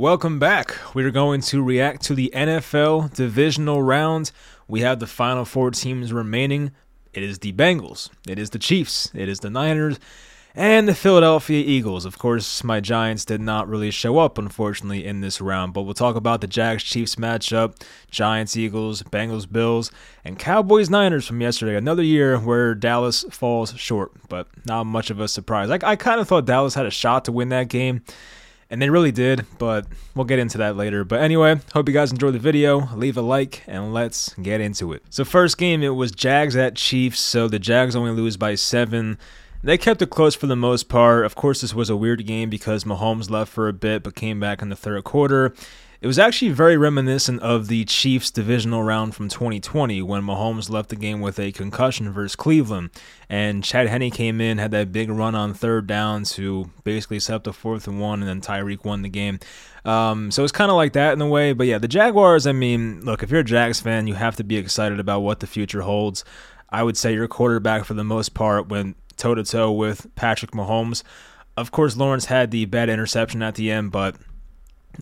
Welcome back. We're going to react to the NFL divisional round. We have the final four teams remaining. It is the Bengals, it is the Chiefs, it is the Niners, and the Philadelphia Eagles. Of course, my Giants did not really show up, unfortunately, in this round, but we'll talk about the Jags Chiefs matchup, Giants Eagles, Bengals Bills, and Cowboys Niners from yesterday. Another year where Dallas falls short, but not much of a surprise. I, I kind of thought Dallas had a shot to win that game and they really did, but we'll get into that later. But anyway, hope you guys enjoyed the video. Leave a like and let's get into it. So first game, it was Jags at Chiefs. So the Jags only lose by seven. They kept it close for the most part. Of course, this was a weird game because Mahomes left for a bit but came back in the third quarter. It was actually very reminiscent of the Chiefs divisional round from 2020 when Mahomes left the game with a concussion versus Cleveland. And Chad Henne came in, had that big run on third down to basically set up the fourth and one, and then Tyreek won the game. Um, so it's kind of like that in a way. But yeah, the Jaguars, I mean, look, if you're a Jags fan, you have to be excited about what the future holds. I would say your quarterback, for the most part, went toe to toe with Patrick Mahomes. Of course, Lawrence had the bad interception at the end, but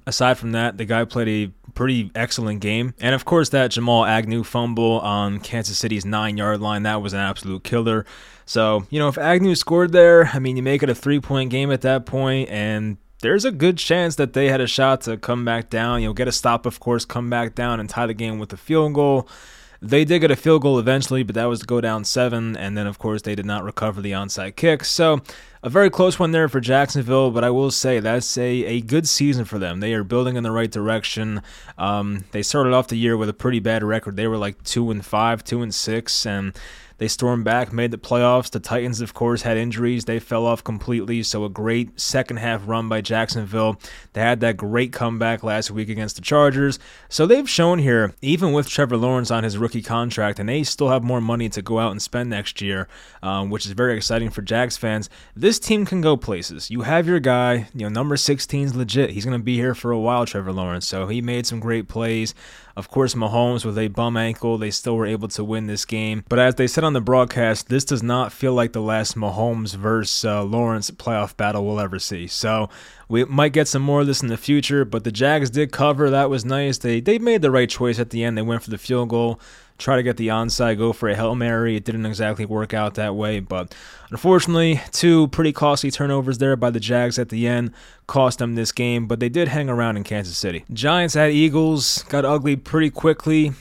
aside from that, the guy played a pretty excellent game. And of course, that Jamal Agnew fumble on Kansas City's nine yard line, that was an absolute killer. So, you know, if Agnew scored there, I mean, you make it a three point game at that point, and there's a good chance that they had a shot to come back down. You know, get a stop, of course, come back down and tie the game with a field goal. They did get a field goal eventually, but that was to go down seven, and then of course they did not recover the onside kick. So a very close one there for Jacksonville, but I will say that's a, a good season for them. They are building in the right direction. Um, they started off the year with a pretty bad record. They were like two and five, two and six, and they stormed back, made the playoffs. The Titans, of course, had injuries. They fell off completely. So a great second half run by Jacksonville. They had that great comeback last week against the Chargers. So they've shown here, even with Trevor Lawrence on his rookie contract, and they still have more money to go out and spend next year, um, which is very exciting for Jags fans. This team can go places. You have your guy, you know, number 16 is legit. He's going to be here for a while, Trevor Lawrence. So he made some great plays. Of course, Mahomes with a bum ankle, they still were able to win this game. But as they said on the broadcast, this does not feel like the last Mahomes versus uh, Lawrence playoff battle we'll ever see. So we might get some more of this in the future. But the Jags did cover. That was nice. They they made the right choice at the end. They went for the field goal try to get the onside, go for a Hail Mary. It didn't exactly work out that way, but unfortunately, two pretty costly turnovers there by the Jags at the end cost them this game, but they did hang around in Kansas City. Giants at Eagles got ugly pretty quickly.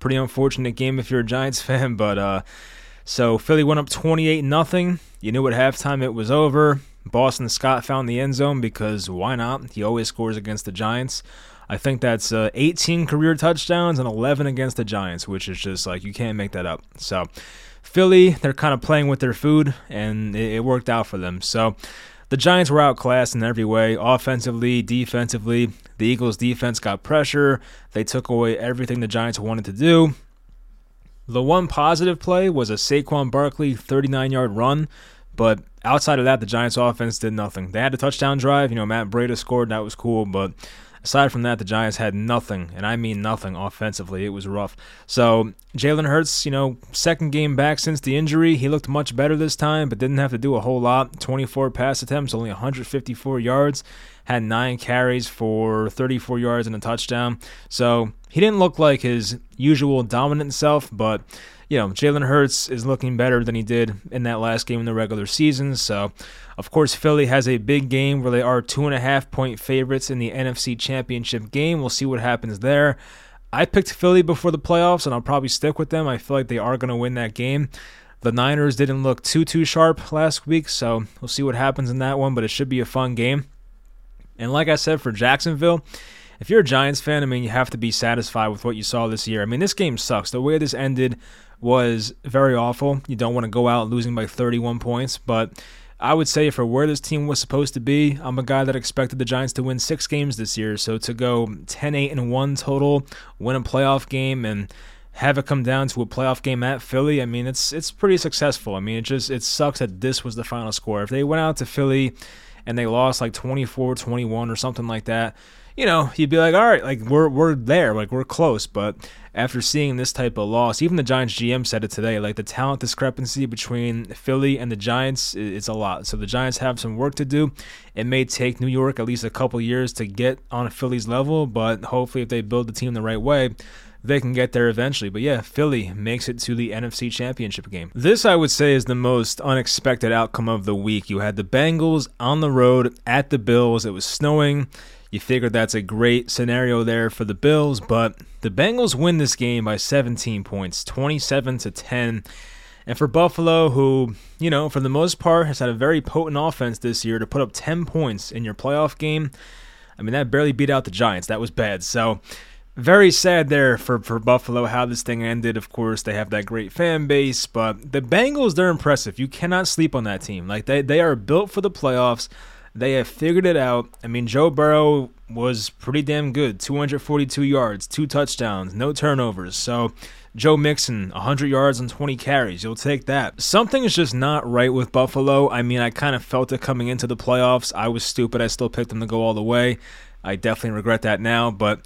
Pretty unfortunate game if you're a Giants fan, but uh so Philly went up 28 nothing. You knew at halftime it was over. Boston Scott found the end zone because why not? He always scores against the Giants. I think that's uh, 18 career touchdowns and 11 against the Giants, which is just like you can't make that up. So, Philly, they're kind of playing with their food, and it, it worked out for them. So, the Giants were outclassed in every way offensively, defensively. The Eagles' defense got pressure. They took away everything the Giants wanted to do. The one positive play was a Saquon Barkley 39 yard run, but outside of that, the Giants' offense did nothing. They had a touchdown drive. You know, Matt Breida scored. That was cool, but Aside from that, the Giants had nothing, and I mean nothing offensively. It was rough. So Jalen Hurts, you know, second game back since the injury, he looked much better this time, but didn't have to do a whole lot. 24 pass attempts, only 154 yards, had nine carries for 34 yards and a touchdown. So he didn't look like his usual dominant self, but you know, Jalen Hurts is looking better than he did in that last game in the regular season. So, of course, Philly has a big game where they are two and a half point favorites in the NFC Championship game. We'll see what happens there. I picked Philly before the playoffs, and I'll probably stick with them. I feel like they are going to win that game. The Niners didn't look too too sharp last week, so we'll see what happens in that one. But it should be a fun game. And like I said, for Jacksonville, if you're a Giants fan, I mean, you have to be satisfied with what you saw this year. I mean, this game sucks. The way this ended was very awful. You don't want to go out losing by 31 points, but I would say for where this team was supposed to be, I'm a guy that expected the Giants to win six games this year. So to go 10 8 and 1 total, win a playoff game, and have it come down to a playoff game at Philly, I mean, it's it's pretty successful. I mean, it just it sucks that this was the final score. If they went out to Philly and they lost like 24-21 or something like that, you know, you'd be like, all right, like we're we're there, like we're close. But after seeing this type of loss, even the Giants GM said it today, like the talent discrepancy between Philly and the Giants is a lot. So the Giants have some work to do. It may take New York at least a couple years to get on a Philly's level, but hopefully if they build the team the right way, they can get there eventually. But yeah, Philly makes it to the NFC Championship game. This, I would say, is the most unexpected outcome of the week. You had the Bengals on the road at the Bills. It was snowing. You figure that's a great scenario there for the Bills, but the Bengals win this game by 17 points, 27 to 10. And for Buffalo, who, you know, for the most part has had a very potent offense this year to put up 10 points in your playoff game, I mean, that barely beat out the Giants. That was bad. So, very sad there for, for Buffalo how this thing ended. Of course, they have that great fan base, but the Bengals, they're impressive. You cannot sleep on that team. Like, they, they are built for the playoffs. They have figured it out. I mean, Joe Burrow was pretty damn good 242 yards, two touchdowns, no turnovers. So, Joe Mixon, 100 yards and 20 carries. You'll take that. Something is just not right with Buffalo. I mean, I kind of felt it coming into the playoffs. I was stupid. I still picked them to go all the way. I definitely regret that now, but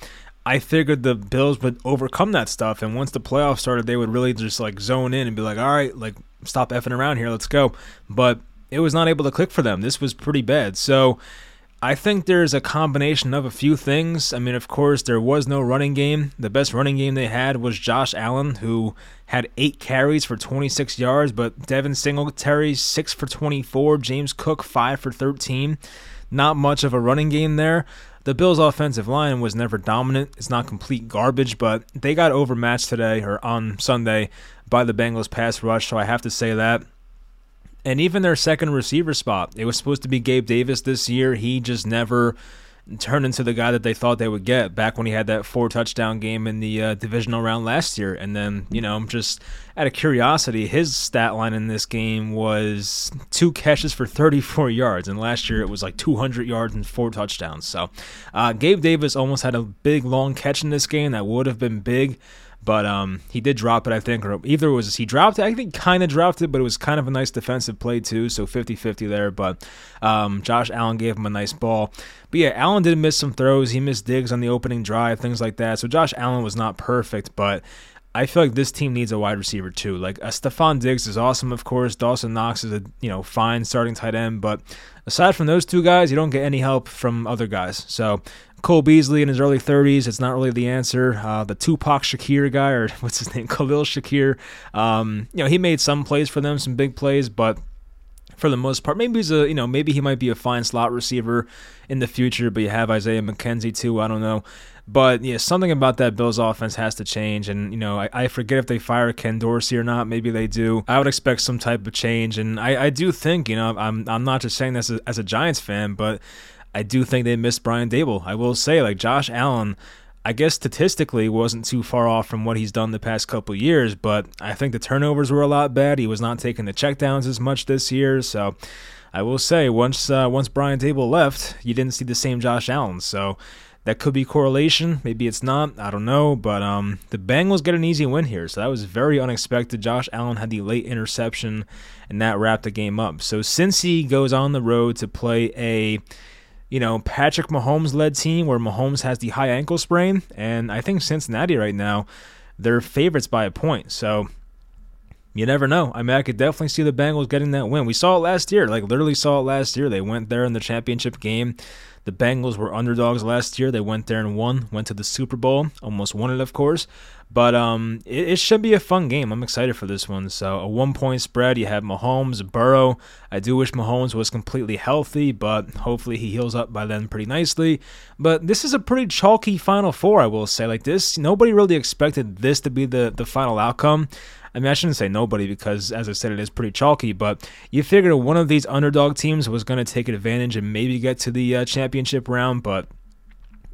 I figured the Bills would overcome that stuff. And once the playoffs started, they would really just like zone in and be like, all right, like, stop effing around here. Let's go. But it was not able to click for them. This was pretty bad. So I think there's a combination of a few things. I mean, of course, there was no running game. The best running game they had was Josh Allen, who had eight carries for 26 yards, but Devin Singletary, six for 24. James Cook, five for 13. Not much of a running game there. The Bills' offensive line was never dominant. It's not complete garbage, but they got overmatched today or on Sunday by the Bengals pass rush, so I have to say that. And even their second receiver spot, it was supposed to be Gabe Davis this year. He just never turned into the guy that they thought they would get back when he had that four touchdown game in the uh, divisional round last year. And then, you know, just out of curiosity, his stat line in this game was two catches for 34 yards. And last year it was like 200 yards and four touchdowns. So uh, Gabe Davis almost had a big, long catch in this game that would have been big. But um, he did drop it, I think, or either it was he dropped it. I think kind of dropped it, but it was kind of a nice defensive play too. So 50-50 there. But um, Josh Allen gave him a nice ball. But yeah, Allen did miss some throws. He missed digs on the opening drive, things like that. So Josh Allen was not perfect, but I feel like this team needs a wide receiver too. Like a Stefon Diggs is awesome, of course. Dawson Knox is a you know fine starting tight end, but aside from those two guys, you don't get any help from other guys. So Cole Beasley in his early 30s, it's not really the answer. Uh, the Tupac Shakir guy, or what's his name, Khalil Shakir, um, you know, he made some plays for them, some big plays, but for the most part, maybe he's a, you know, maybe he might be a fine slot receiver in the future. But you have Isaiah McKenzie too. I don't know. But yeah, something about that Bills offense has to change. And, you know, I, I, forget if they fire Ken Dorsey or not. Maybe they do. I would expect some type of change. And I, I do think, you know, I'm, I'm not just saying this as, as a Giants fan, but I do think they missed Brian Daboll. I will say, like Josh Allen, I guess statistically wasn't too far off from what he's done the past couple years, but I think the turnovers were a lot bad. He was not taking the checkdowns as much this year, so I will say once uh, once Brian Daboll left, you didn't see the same Josh Allen. So that could be correlation. Maybe it's not. I don't know. But um, the Bengals get an easy win here. So that was very unexpected. Josh Allen had the late interception, and that wrapped the game up. So Cincy goes on the road to play a you know, Patrick Mahomes led team where Mahomes has the high ankle sprain. And I think Cincinnati right now, they're favorites by a point. So you never know. I mean, I could definitely see the Bengals getting that win. We saw it last year, like literally saw it last year. They went there in the championship game. The Bengals were underdogs last year. They went there and won, went to the Super Bowl, almost won it, of course. But um, it, it, should be a fun game. I'm excited for this one. So a one point spread. You have Mahomes, Burrow. I do wish Mahomes was completely healthy, but hopefully he heals up by then pretty nicely. But this is a pretty chalky Final Four, I will say. Like this, nobody really expected this to be the the final outcome. I mean, I shouldn't say nobody because, as I said, it is pretty chalky. But you figured one of these underdog teams was going to take advantage and maybe get to the uh, championship round. But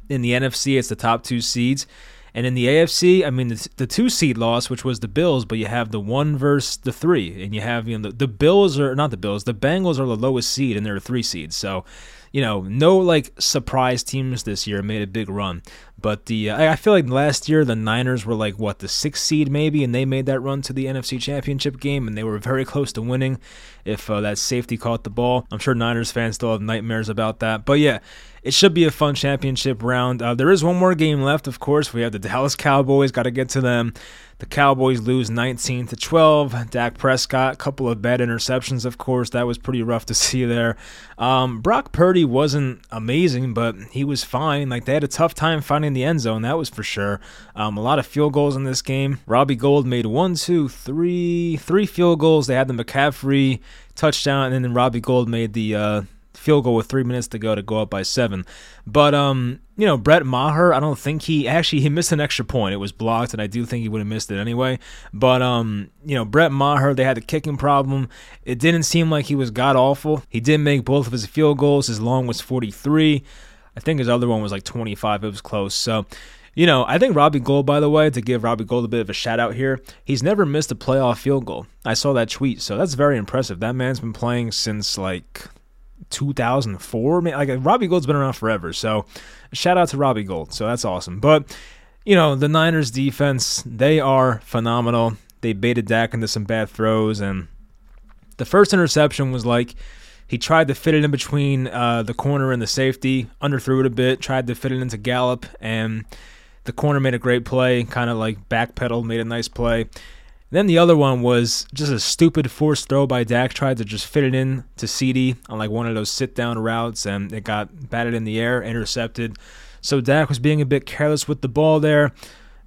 in the NFC, it's the top two seeds. And in the AFC, I mean, the, the, two seed loss, which was the Bills, but you have the one versus the three, and you have you know the, the Bills are not the Bills, the Bengals are the lowest seed, and they're a three seed. So, you know, no like surprise teams this year made a big run. But the uh, I feel like last year the Niners were like what the sixth seed maybe, and they made that run to the NFC Championship game, and they were very close to winning. If uh, that safety caught the ball, I'm sure Niners fans still have nightmares about that. But yeah, it should be a fun championship round. Uh, there is one more game left, of course. We have the Dallas Cowboys. Got to get to them. The Cowboys lose 19 to 12. Dak Prescott, couple of bad interceptions, of course. That was pretty rough to see there. Um, Brock Purdy wasn't amazing, but he was fine. Like they had a tough time finding the end zone, that was for sure. Um, a lot of field goals in this game. Robbie Gould made one, two, three, three field goals. They had the McCaffrey touchdown, and then Robbie Gould made the uh, field goal with three minutes to go to go up by seven. But um, you know, Brett Maher, I don't think he actually he missed an extra point. It was blocked, and I do think he would have missed it anyway. But um, you know, Brett Maher, they had the kicking problem. It didn't seem like he was god awful. He did make both of his field goals. His long was 43. I think his other one was like 25. It was close. So you know, I think Robbie Gould, by the way, to give Robbie Gould a bit of a shout out here, he's never missed a playoff field goal. I saw that tweet, so that's very impressive. That man's been playing since like 2004. Like Robbie Gould's been around forever. So shout out to Robbie Gould. So that's awesome. But you know the Niners defense, they are phenomenal. They baited Dak into some bad throws, and the first interception was like he tried to fit it in between uh, the corner and the safety, underthrew it a bit, tried to fit it into Gallup, and the corner made a great play, kind of like backpedaled, made a nice play. Then the other one was just a stupid forced throw by Dak. Tried to just fit it in to CeeDee on like one of those sit down routes, and it got batted in the air, intercepted. So Dak was being a bit careless with the ball there.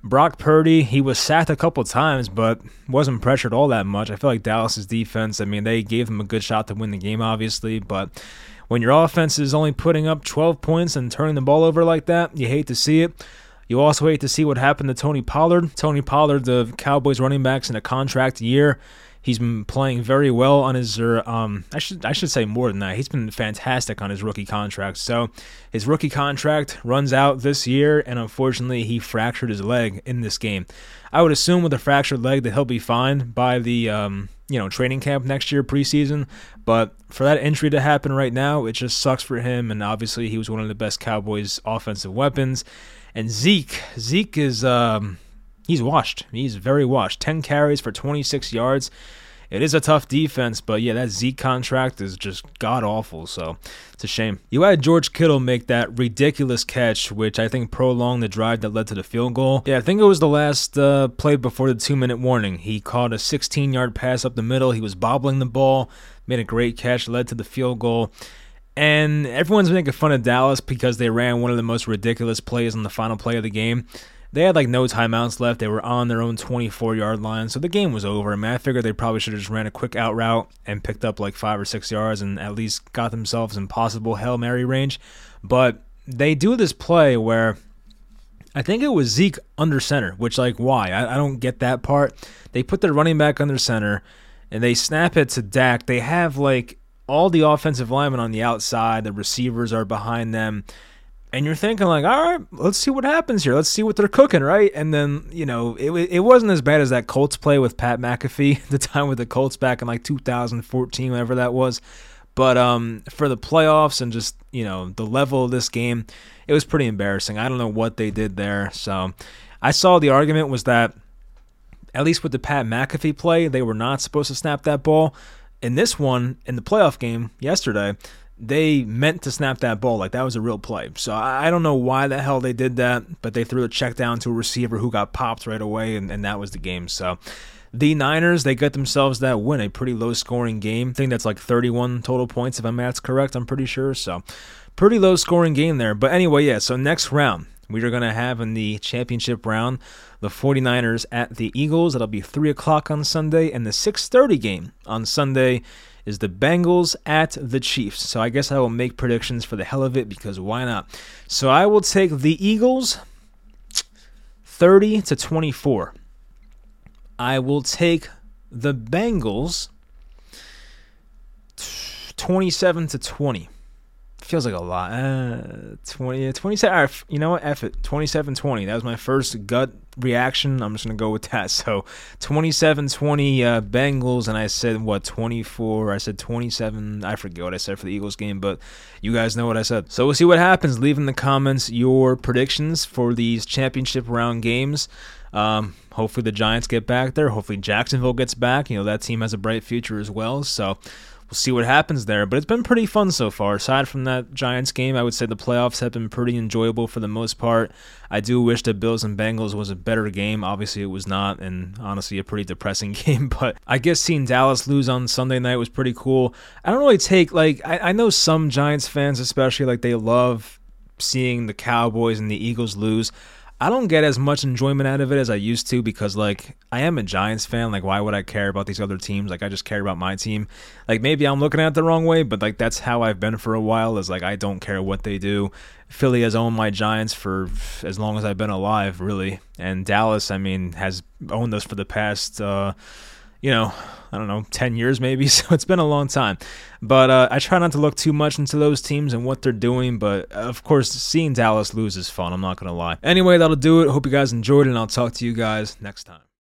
Brock Purdy, he was sacked a couple times, but wasn't pressured all that much. I feel like Dallas's defense, I mean, they gave him a good shot to win the game, obviously, but when your offense is only putting up 12 points and turning the ball over like that, you hate to see it. You also wait to see what happened to Tony Pollard. Tony Pollard, the Cowboys running backs in a contract year. He's been playing very well on his. Er, um, I should I should say more than that. He's been fantastic on his rookie contract. So his rookie contract runs out this year, and unfortunately, he fractured his leg in this game. I would assume with a fractured leg that he'll be fine by the um, you know training camp next year preseason. But for that injury to happen right now, it just sucks for him. And obviously, he was one of the best Cowboys offensive weapons. And Zeke, Zeke is um, he's washed. He's very washed. 10 carries for 26 yards. It is a tough defense, but yeah, that Zeke contract is just god awful. So it's a shame. You had George Kittle make that ridiculous catch, which I think prolonged the drive that led to the field goal. Yeah, I think it was the last uh, play before the two minute warning. He caught a 16 yard pass up the middle. He was bobbling the ball, made a great catch, led to the field goal. And everyone's making fun of Dallas because they ran one of the most ridiculous plays on the final play of the game. They had like no timeouts left. They were on their own 24 yard line, so the game was over. I mean, I figured they probably should have just ran a quick out route and picked up like five or six yards and at least got themselves in possible Hail Mary range. But they do this play where I think it was Zeke under center, which, like, why? I, I don't get that part. They put their running back under center and they snap it to Dak. They have like all the offensive linemen on the outside, the receivers are behind them. And you're thinking like, all right, let's see what happens here. Let's see what they're cooking, right? And then you know, it it wasn't as bad as that Colts play with Pat McAfee, the time with the Colts back in like 2014, whatever that was. But um, for the playoffs and just you know the level of this game, it was pretty embarrassing. I don't know what they did there. So I saw the argument was that at least with the Pat McAfee play, they were not supposed to snap that ball in this one, in the playoff game yesterday, they meant to snap that ball like that was a real play. So I don't know why the hell they did that, but they threw a check down to a receiver who got popped right away, and, and that was the game. So the Niners, they got themselves that win, a pretty low scoring game. I think that's like 31 total points, if I'm math's correct, I'm pretty sure. So pretty low scoring game there. But anyway, yeah, so next round, we are going to have in the championship round the 49ers at the Eagles. That'll be 3 o'clock on Sunday. And the 6.30 game on Sunday is the Bengals at the Chiefs. So I guess I will make predictions for the hell of it because why not? So I will take the Eagles 30 to 24. I will take the Bengals 27 to 20. Feels like a lot. Uh, 20, 27. Right, you know what? F it. 27 20. That was my first gut reaction. I'm just going to go with that. So 27 20 uh, Bengals. And I said, what, 24? I said 27. I forget what I said for the Eagles game, but you guys know what I said. So we'll see what happens. Leave in the comments your predictions for these championship round games. Um, hopefully the Giants get back there. Hopefully Jacksonville gets back. You know, that team has a bright future as well. So we'll see what happens there. But it's been pretty fun so far. Aside from that Giants game, I would say the playoffs have been pretty enjoyable for the most part. I do wish that Bills and Bengals was a better game. Obviously, it was not, and honestly, a pretty depressing game. But I guess seeing Dallas lose on Sunday night was pretty cool. I don't really take, like, I, I know some Giants fans, especially, like, they love seeing the Cowboys and the Eagles lose. I don't get as much enjoyment out of it as I used to because like I am a Giants fan. Like why would I care about these other teams? Like I just care about my team. Like maybe I'm looking at it the wrong way, but like that's how I've been for a while. Is like I don't care what they do. Philly has owned my Giants for as long as I've been alive, really. And Dallas, I mean, has owned us for the past uh you know, I don't know, 10 years maybe. So it's been a long time. But uh, I try not to look too much into those teams and what they're doing. But of course, seeing Dallas lose is fun. I'm not going to lie. Anyway, that'll do it. Hope you guys enjoyed and I'll talk to you guys next time.